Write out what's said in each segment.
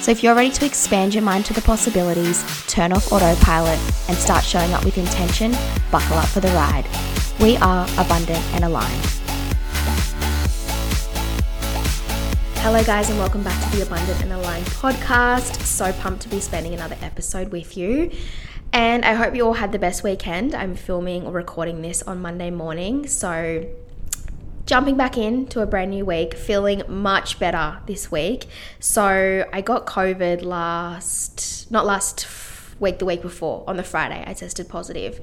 So if you're ready to expand your mind to the possibilities, turn off autopilot, and start showing up with intention, buckle up for the ride. We are abundant and aligned. Hello, guys, and welcome back to the Abundant and Aligned podcast. So pumped to be spending another episode with you. And I hope you all had the best weekend. I'm filming or recording this on Monday morning. So jumping back into a brand new week, feeling much better this week. So I got COVID last, not last week, the week before, on the Friday, I tested positive.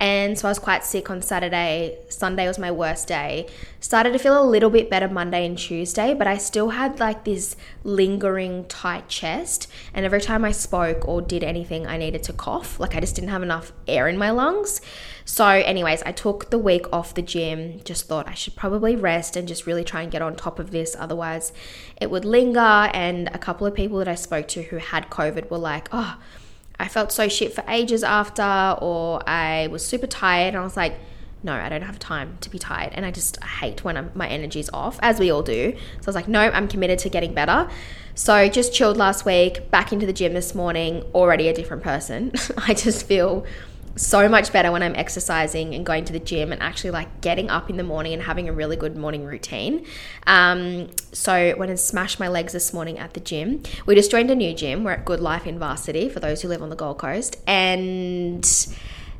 And so I was quite sick on Saturday. Sunday was my worst day. Started to feel a little bit better Monday and Tuesday, but I still had like this lingering tight chest. And every time I spoke or did anything, I needed to cough. Like I just didn't have enough air in my lungs. So, anyways, I took the week off the gym, just thought I should probably rest and just really try and get on top of this. Otherwise, it would linger. And a couple of people that I spoke to who had COVID were like, oh, I felt so shit for ages after, or I was super tired. And I was like, no, I don't have time to be tired. And I just hate when I'm, my energy's off, as we all do. So I was like, no, I'm committed to getting better. So just chilled last week, back into the gym this morning, already a different person. I just feel so much better when I'm exercising and going to the gym and actually like getting up in the morning and having a really good morning routine. Um, so went and smashed my legs this morning at the gym. We just joined a new gym. We're at Good Life in Varsity for those who live on the Gold Coast, and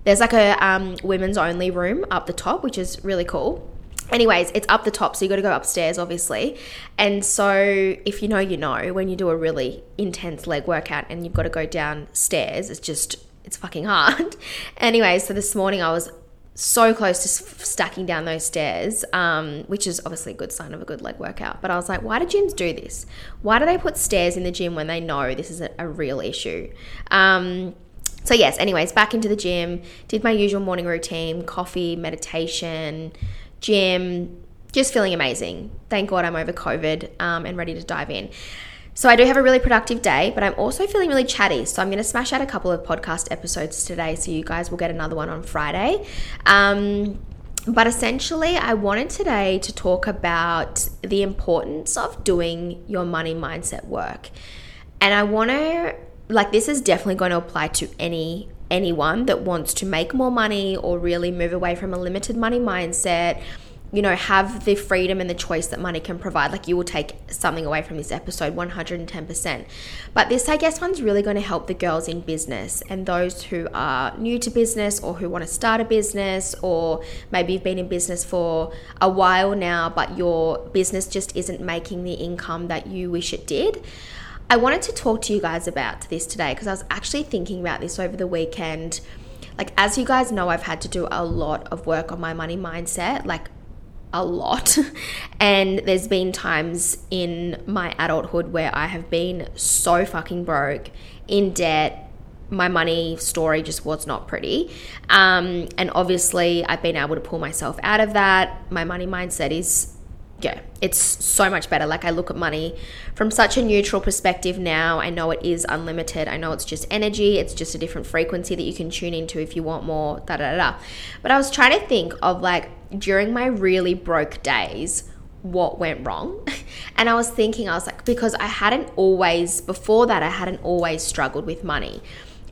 there's like a um, women's only room up the top, which is really cool. Anyways, it's up the top, so you got to go upstairs, obviously. And so, if you know, you know, when you do a really intense leg workout and you've got to go downstairs, it's just it's fucking hard. anyway, so this morning I was so close to stacking down those stairs, um, which is obviously a good sign of a good leg workout. But I was like, why do gyms do this? Why do they put stairs in the gym when they know this is a, a real issue? Um, so, yes, anyways, back into the gym, did my usual morning routine coffee, meditation, gym, just feeling amazing. Thank God I'm over COVID um, and ready to dive in. So I do have a really productive day, but I'm also feeling really chatty. So I'm going to smash out a couple of podcast episodes today. So you guys will get another one on Friday. Um, but essentially, I wanted today to talk about the importance of doing your money mindset work. And I want to, like, this is definitely going to apply to any anyone that wants to make more money or really move away from a limited money mindset you know, have the freedom and the choice that money can provide. Like you will take something away from this episode 110%. But this, I guess, one's really going to help the girls in business and those who are new to business or who want to start a business, or maybe you've been in business for a while now, but your business just isn't making the income that you wish it did. I wanted to talk to you guys about this today because I was actually thinking about this over the weekend. Like, as you guys know, I've had to do a lot of work on my money mindset. Like, a lot. and there's been times in my adulthood where I have been so fucking broke, in debt. My money story just was not pretty. Um, and obviously, I've been able to pull myself out of that. My money mindset is yeah, it's so much better. Like I look at money from such a neutral perspective now. I know it is unlimited. I know it's just energy. It's just a different frequency that you can tune into if you want more. Da da da. But I was trying to think of like during my really broke days, what went wrong. And I was thinking, I was like, because I hadn't always, before that, I hadn't always struggled with money.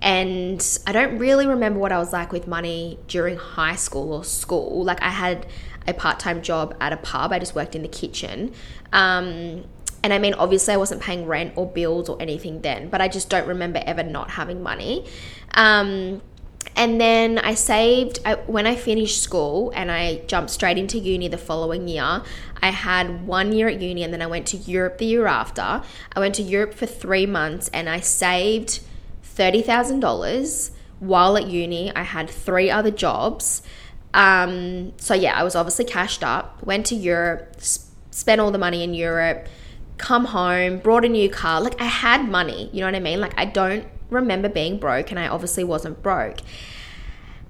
And I don't really remember what I was like with money during high school or school. Like I had a part time job at a pub, I just worked in the kitchen. Um, and I mean, obviously, I wasn't paying rent or bills or anything then, but I just don't remember ever not having money. Um, and then I saved I, when I finished school and I jumped straight into uni the following year. I had one year at uni and then I went to Europe the year after. I went to Europe for three months and I saved $30,000 while at uni. I had three other jobs. Um, so yeah, I was obviously cashed up, went to Europe, sp- spent all the money in Europe, come home, brought a new car. Like I had money, you know what I mean? Like I don't remember being broke and I obviously wasn't broke.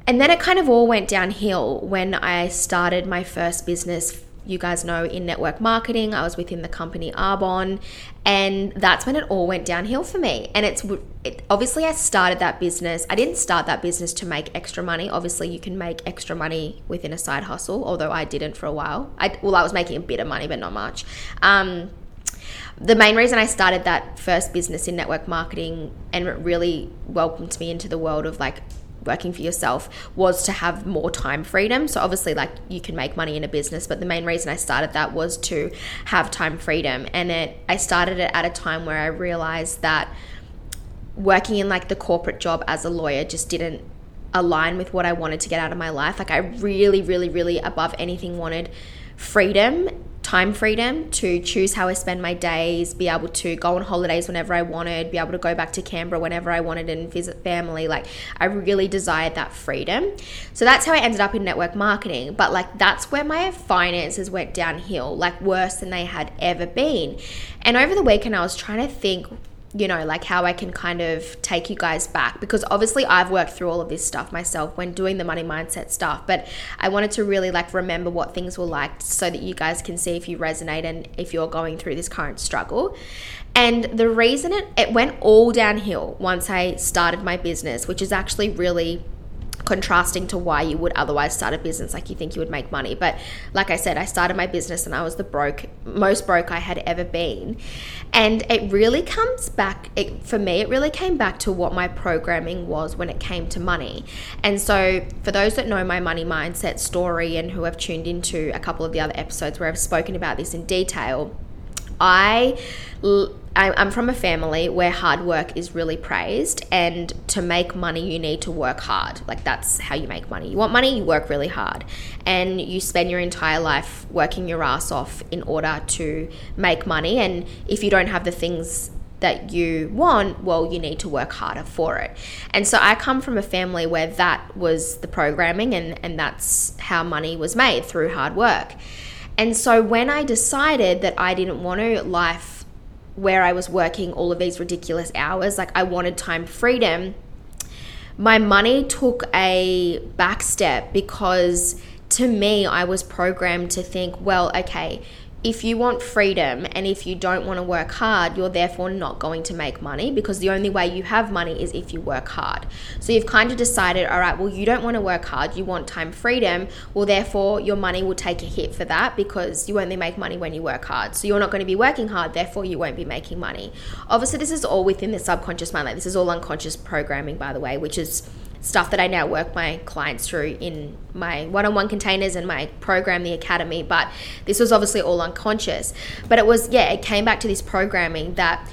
and then it kind of all went downhill when I started my first business you guys know in network marketing. I was within the company Arbonne, and that's when it all went downhill for me. And it's it, obviously I started that business. I didn't start that business to make extra money. Obviously, you can make extra money within a side hustle, although I didn't for a while. I well, I was making a bit of money, but not much. Um, the main reason I started that first business in network marketing and it really welcomed me into the world of like working for yourself was to have more time freedom. So obviously like you can make money in a business, but the main reason I started that was to have time freedom. And it I started it at a time where I realized that working in like the corporate job as a lawyer just didn't align with what I wanted to get out of my life. Like I really really really above anything wanted freedom time freedom to choose how I spend my days, be able to go on holidays whenever I wanted, be able to go back to Canberra whenever I wanted and visit family. Like, I really desired that freedom. So that's how I ended up in network marketing. But, like, that's where my finances went downhill, like, worse than they had ever been. And over the weekend, I was trying to think you know, like how I can kind of take you guys back because obviously I've worked through all of this stuff myself when doing the money mindset stuff, but I wanted to really like remember what things were like so that you guys can see if you resonate and if you're going through this current struggle. And the reason it, it went all downhill once I started my business, which is actually really contrasting to why you would otherwise start a business like you think you would make money. But like i said i started my business and i was the broke most broke i had ever been. And it really comes back it, for me it really came back to what my programming was when it came to money. And so for those that know my money mindset story and who have tuned into a couple of the other episodes where i've spoken about this in detail i I'm from a family where hard work is really praised, and to make money, you need to work hard. Like, that's how you make money. You want money, you work really hard, and you spend your entire life working your ass off in order to make money. And if you don't have the things that you want, well, you need to work harder for it. And so I come from a family where that was the programming, and, and that's how money was made through hard work. And so when I decided that I didn't want to life where I was working all of these ridiculous hours. Like I wanted time freedom. My money took a back step because to me, I was programmed to think, well, okay, if you want freedom and if you don't want to work hard, you're therefore not going to make money because the only way you have money is if you work hard. So you've kind of decided, all right, well, you don't want to work hard, you want time freedom. Well, therefore, your money will take a hit for that because you only make money when you work hard. So you're not going to be working hard, therefore, you won't be making money. Obviously, this is all within the subconscious mind. Like, this is all unconscious programming, by the way, which is stuff that I now work my clients through in my one on one containers and my program, the Academy. But this was obviously all unconscious. But it was, yeah, it came back to this programming that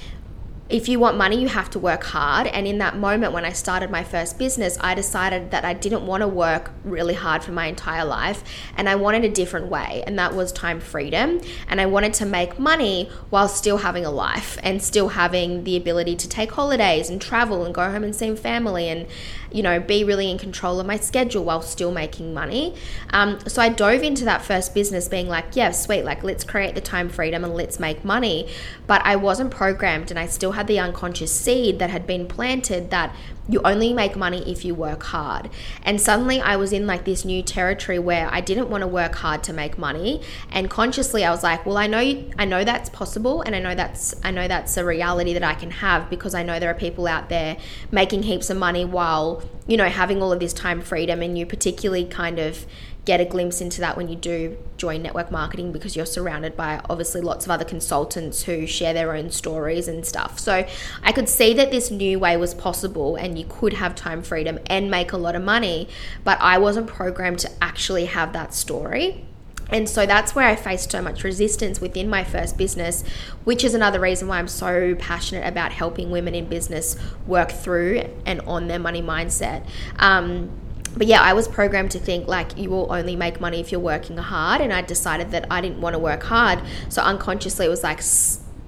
if you want money, you have to work hard. And in that moment, when I started my first business, I decided that I didn't want to work really hard for my entire life and I wanted a different way, and that was time freedom. And I wanted to make money while still having a life and still having the ability to take holidays and travel and go home and see family and you know, be really in control of my schedule while still making money. Um, so I dove into that first business being like, yeah, sweet, like let's create the time freedom and let's make money. But I wasn't programmed and I still had the unconscious seed that had been planted that you only make money if you work hard. And suddenly I was in like this new territory where I didn't want to work hard to make money. And consciously I was like, well, I know I know that's possible and I know that's I know that's a reality that I can have because I know there are people out there making heaps of money while, you know, having all of this time freedom and you particularly kind of get a glimpse into that when you do join network marketing because you're surrounded by obviously lots of other consultants who share their own stories and stuff. So I could see that this new way was possible and you could have time freedom and make a lot of money, but I wasn't programmed to actually have that story. And so that's where I faced so much resistance within my first business, which is another reason why I'm so passionate about helping women in business work through and on their money mindset. Um, but yeah, I was programmed to think like you will only make money if you're working hard, and I decided that I didn't want to work hard. So unconsciously, it was like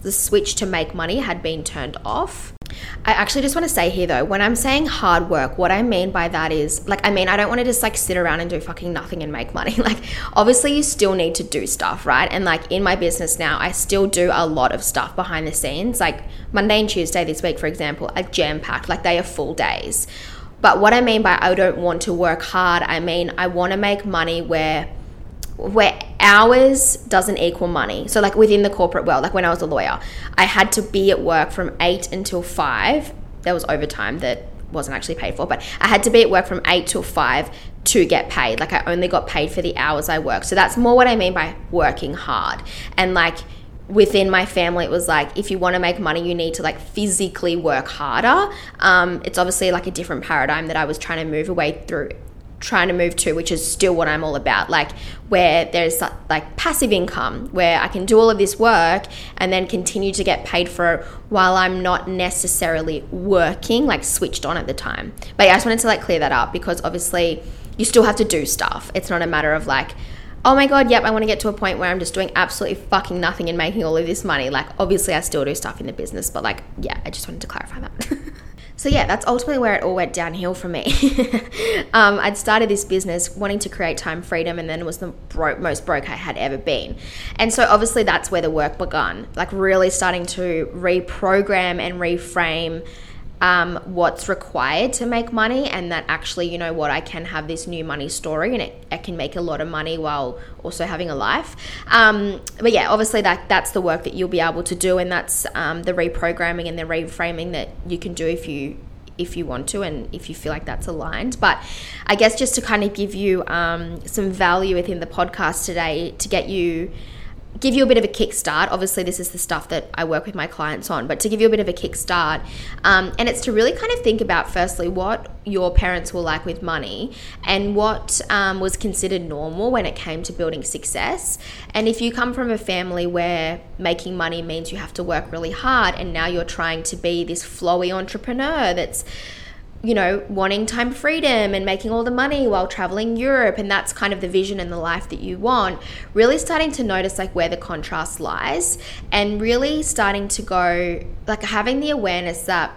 the switch to make money had been turned off. I actually just want to say here though, when I'm saying hard work, what I mean by that is like, I mean, I don't want to just like sit around and do fucking nothing and make money. Like, obviously, you still need to do stuff, right? And like in my business now, I still do a lot of stuff behind the scenes. Like Monday and Tuesday this week, for example, are jam packed, like they are full days But what I mean by I don't want to work hard, I mean I want to make money where where hours doesn't equal money. So like within the corporate world, like when I was a lawyer, I had to be at work from 8 until 5. There was overtime that wasn't actually paid for, but I had to be at work from 8 till 5 to get paid. Like I only got paid for the hours I worked. So that's more what I mean by working hard. And like within my family, it was like if you want to make money, you need to like physically work harder. Um, it's obviously like a different paradigm that I was trying to move away through trying to move to, which is still what I'm all about. Like where there's like passive income, where I can do all of this work and then continue to get paid for it while I'm not necessarily working, like switched on at the time. But yeah, I just wanted to like clear that up because obviously you still have to do stuff. It's not a matter of like, oh my god, yep, I want to get to a point where I'm just doing absolutely fucking nothing and making all of this money. Like, obviously, I still do stuff in the business, but like, yeah, I just wanted to clarify that. so, yeah, that's ultimately where it all went downhill for me. um, I'd started this business wanting to create time freedom, and then was the broke, most broke I had ever been. And so, obviously, that's where the work began, like, really starting to reprogram and reframe um, what's required to make money and that actually you know what i can have this new money story and it, can make a lot of money while also having a life. Um, but yeah obviously that that's the work that you'll be able to do and that's um, the reprogramming and the reframing that you can do if you if you want to and if you feel like that's aligned. But i guess just to kind of give you um, some value within the podcast today to get you give you a bit of a kickstart. Obviously, this is the stuff that I work with my clients on, but to give you a bit of a kickstart, um, and it's to really kind of think about firstly what your parents were like with money and what um, was considered normal when it came to building success. And if you come from a family where making money means you have to work really hard, and now you're trying to be this flowy entrepreneur that's you know, wanting time freedom and making all the money while traveling Europe, and that's kind of the vision and the life that you want, really starting to notice like where the contrast lies and really starting to go, like having the awareness that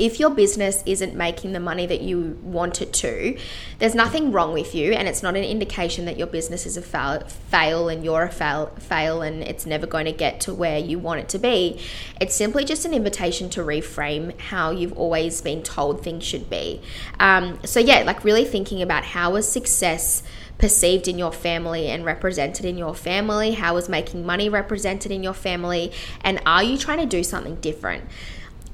if your business isn't making the money that you want it to, there's nothing wrong with you, and it's not an indication that your business is a fail, fail and you're a fail, fail and it's never going to get to where you want it to be. It's simply just an invitation to reframe how you've always been told things should be. Um, so, yeah, like really thinking about how is success perceived in your family and represented in your family? How is making money represented in your family? And are you trying to do something different?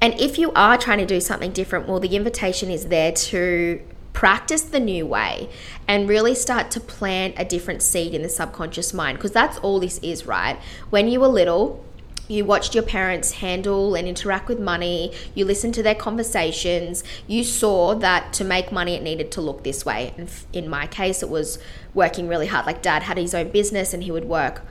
And if you are trying to do something different, well, the invitation is there to practice the new way and really start to plant a different seed in the subconscious mind because that's all this is, right? When you were little, you watched your parents handle and interact with money, you listened to their conversations, you saw that to make money it needed to look this way. And in my case, it was working really hard. Like dad had his own business and he would work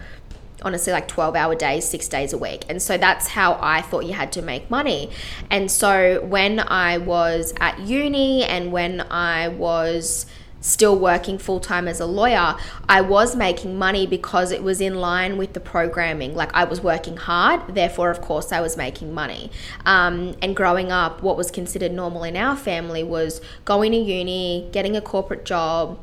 honestly like 12 hour days, six days a week. And so that's how I thought you had to make money. And so when I was at uni and when I was still working full time as a lawyer, I was making money because it was in line with the programming. Like I was working hard, therefore, of course, I was making money. Um, and growing up, what was considered normal in our family was going to uni, getting a corporate job.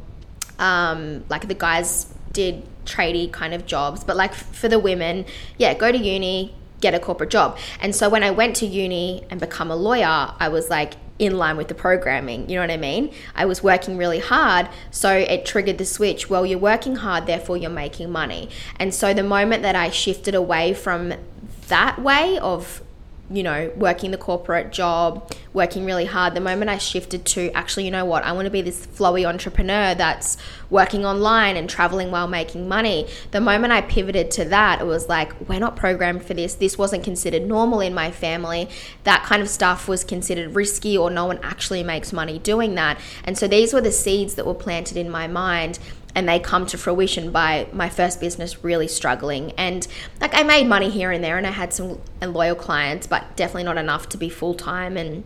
Um, like the guys did tradie kind of jobs, but like for the women, yeah, go to uni, get a corporate job. And so when I went to uni and become a lawyer, I was like in line with the programming. You know what I mean? I was working really hard, so it triggered the switch. Well, you're working hard, therefore you're making money. And so the moment that I shifted away from that way of you know, working the corporate job, working really hard, the moment I shifted to actually, you know what, I want to be this flowy entrepreneur that's working online and traveling while making money. The moment I pivoted to that, it was like, we're not programmed for this. This wasn't considered normal in my family. That kind of stuff was considered risky, or no one actually makes money doing that. And so these were the seeds that were planted in my mind and they come to fruition by my first business really struggling and like i made money here and there and i had some loyal clients but definitely not enough to be full-time and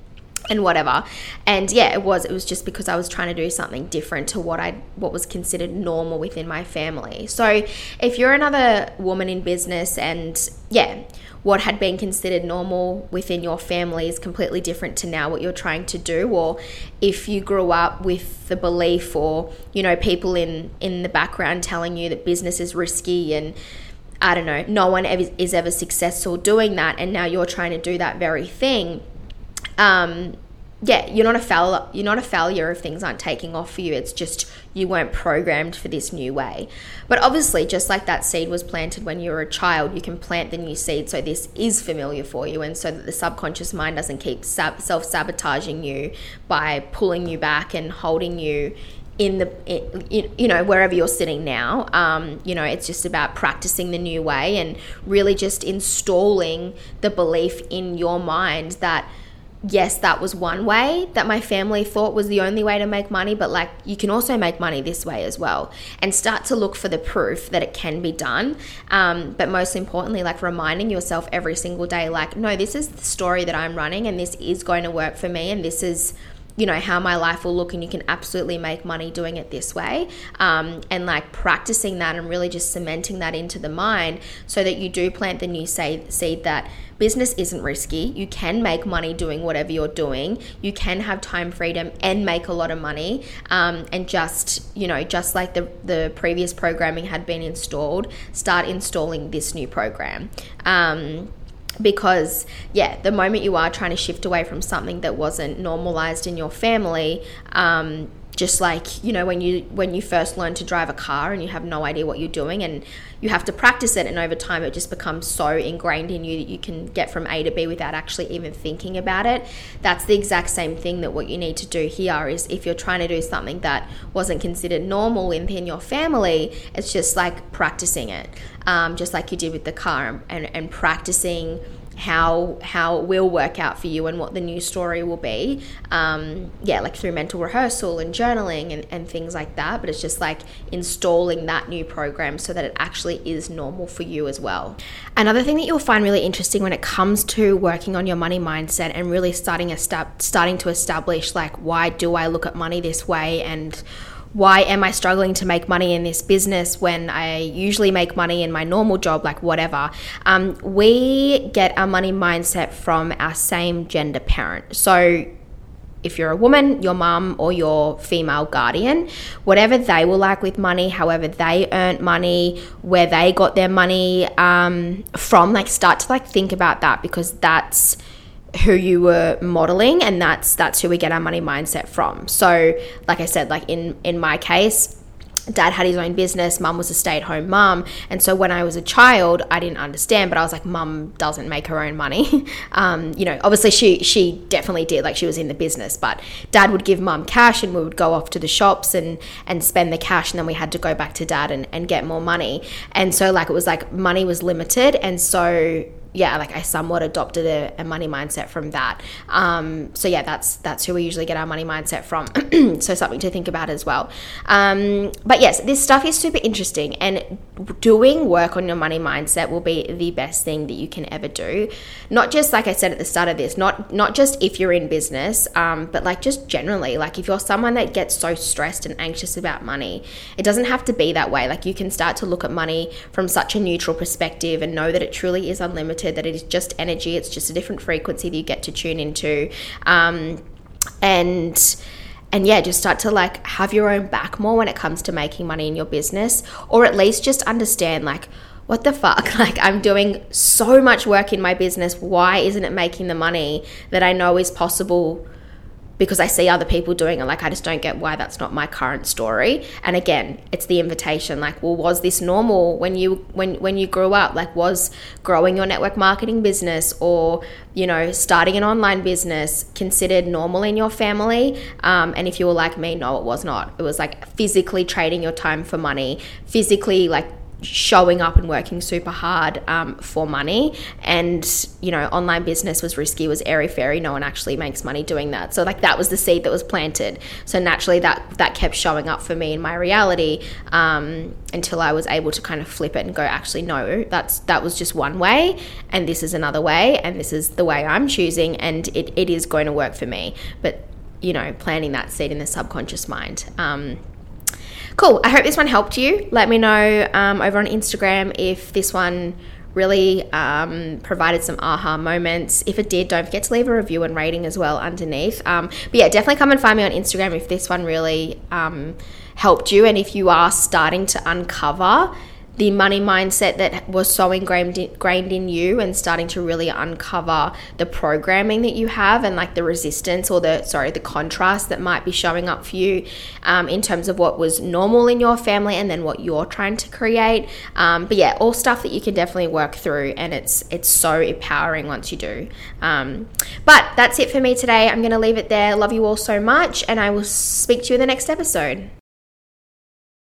and whatever and yeah it was it was just because i was trying to do something different to what i what was considered normal within my family so if you're another woman in business and yeah what had been considered normal within your family is completely different to now what you're trying to do or if you grew up with the belief or you know people in in the background telling you that business is risky and I don't know, no one ever, is ever successful doing that, and now you're trying to do that very thing. Um, yeah, you're not a failure. You're not a failure if things aren't taking off for you. It's just you weren't programmed for this new way. But obviously, just like that seed was planted when you were a child, you can plant the new seed so this is familiar for you, and so that the subconscious mind doesn't keep sab- self sabotaging you by pulling you back and holding you in the in, you know wherever you're sitting now um, you know it's just about practicing the new way and really just installing the belief in your mind that yes, that was one way that my family thought was the only way to make money, but like you can also make money this way as well and start to look for the proof that it can be done. Um, but most importantly, like reminding yourself every single day, like, no, this is the story that I'm running and this is going to work for me and this is you know how my life will look and you can absolutely make money doing it this way. Um, and like practicing that and really just cementing that into the mind so that you do plant the new seed that business isn't risky. You can make money doing whatever you're doing. You can have time freedom and make a lot of money. Um, and just you know just like the, the previous programming had been installed start installing this new program. Um, because yeah the moment you are trying to shift away from something that wasn't normalized in your family um, just like you know when you when you first learn to drive a car and you have no idea what you're doing and you have to practice it and over time it just becomes so ingrained in you that you can get from A to B without actually even thinking about it that's the exact same thing that what you need to do here is if you're trying to do something that wasn't considered normal within your family it's just like practicing it um, just like you did with the car and, and practicing how how it will work out for you and what the new story will be. Um, yeah, like through mental rehearsal and journaling and, and things like that. But it's just like installing that new program so that it actually is normal for you as well. Another thing that you'll find really interesting when it comes to working on your money mindset and really starting a starting to establish like why do I look at money this way and why am I struggling to make money in this business when I usually make money in my normal job, like whatever? Um, we get our money mindset from our same gender parent. So if you're a woman, your mum or your female guardian, whatever they were like with money, however they earned money, where they got their money um, from, like start to like think about that because that's who you were modeling and that's that's who we get our money mindset from. So like i said like in in my case dad had his own business mum was a stay-at-home mum and so when i was a child i didn't understand but i was like mum doesn't make her own money. Um, you know obviously she she definitely did like she was in the business but dad would give mum cash and we would go off to the shops and and spend the cash and then we had to go back to dad and, and get more money. And so like it was like money was limited and so yeah, like I somewhat adopted a, a money mindset from that. Um, so yeah, that's that's who we usually get our money mindset from. so something to think about as well. Um, but yes, this stuff is super interesting, and doing work on your money mindset will be the best thing that you can ever do. Not just like I said at the start of this, not not just if you're in business, um, but like just generally, like if you're someone that gets so stressed and anxious about money, it doesn't have to be that way. Like you can start to look at money from such a neutral perspective and know that it truly is unlimited that it is just energy, it's just a different frequency that you get to tune into. Um, and and yeah, just start to like have your own back more when it comes to making money in your business, or at least just understand like, what the fuck? Like, I'm doing so much work in my business. Why isn't it making the money that I know is possible because I see other people doing it. Like, I just don't get why that's not my current story. And again, it's the invitation. Like, well, was this normal when you when when you grew up? Like, was growing your network marketing business or you know starting an online business considered normal in your family? Um, and if you were like me, no, it was not. It was like physically trading your time for money, physically like showing up and working super hard um, for money. And you know online business was risky was airy fairy. No one actually makes money doing that. So like that was the seed that was planted. So naturally that that kept showing up for me in my reality um, until i was able to kind of flip it and go actually no that's that was just one way and this is another way and this is the way i'm choosing and it, it is going to work for me. But you know planting that seed in the subconscious mind um, Cool. I hope this one helped you. Let me know um, over on Instagram if this one really um, provided some aha moments. If it did, don't forget to leave a review and rating as well underneath. Um, but yeah, definitely come and find me on Instagram if this one really um, helped you and if you are starting to uncover the money mindset that was so ingrained ingrained in you and starting to really uncover the programming that you have and like the resistance or the sorry the contrast that might be showing up for you um, in terms of what was normal in your family and then what you're trying to create. Um, but yeah all stuff that you can definitely work through and it's it's so empowering once you do. Um, but that's it for me today. I'm going to leave it there. Love you all so much and i will speak to you in the next episode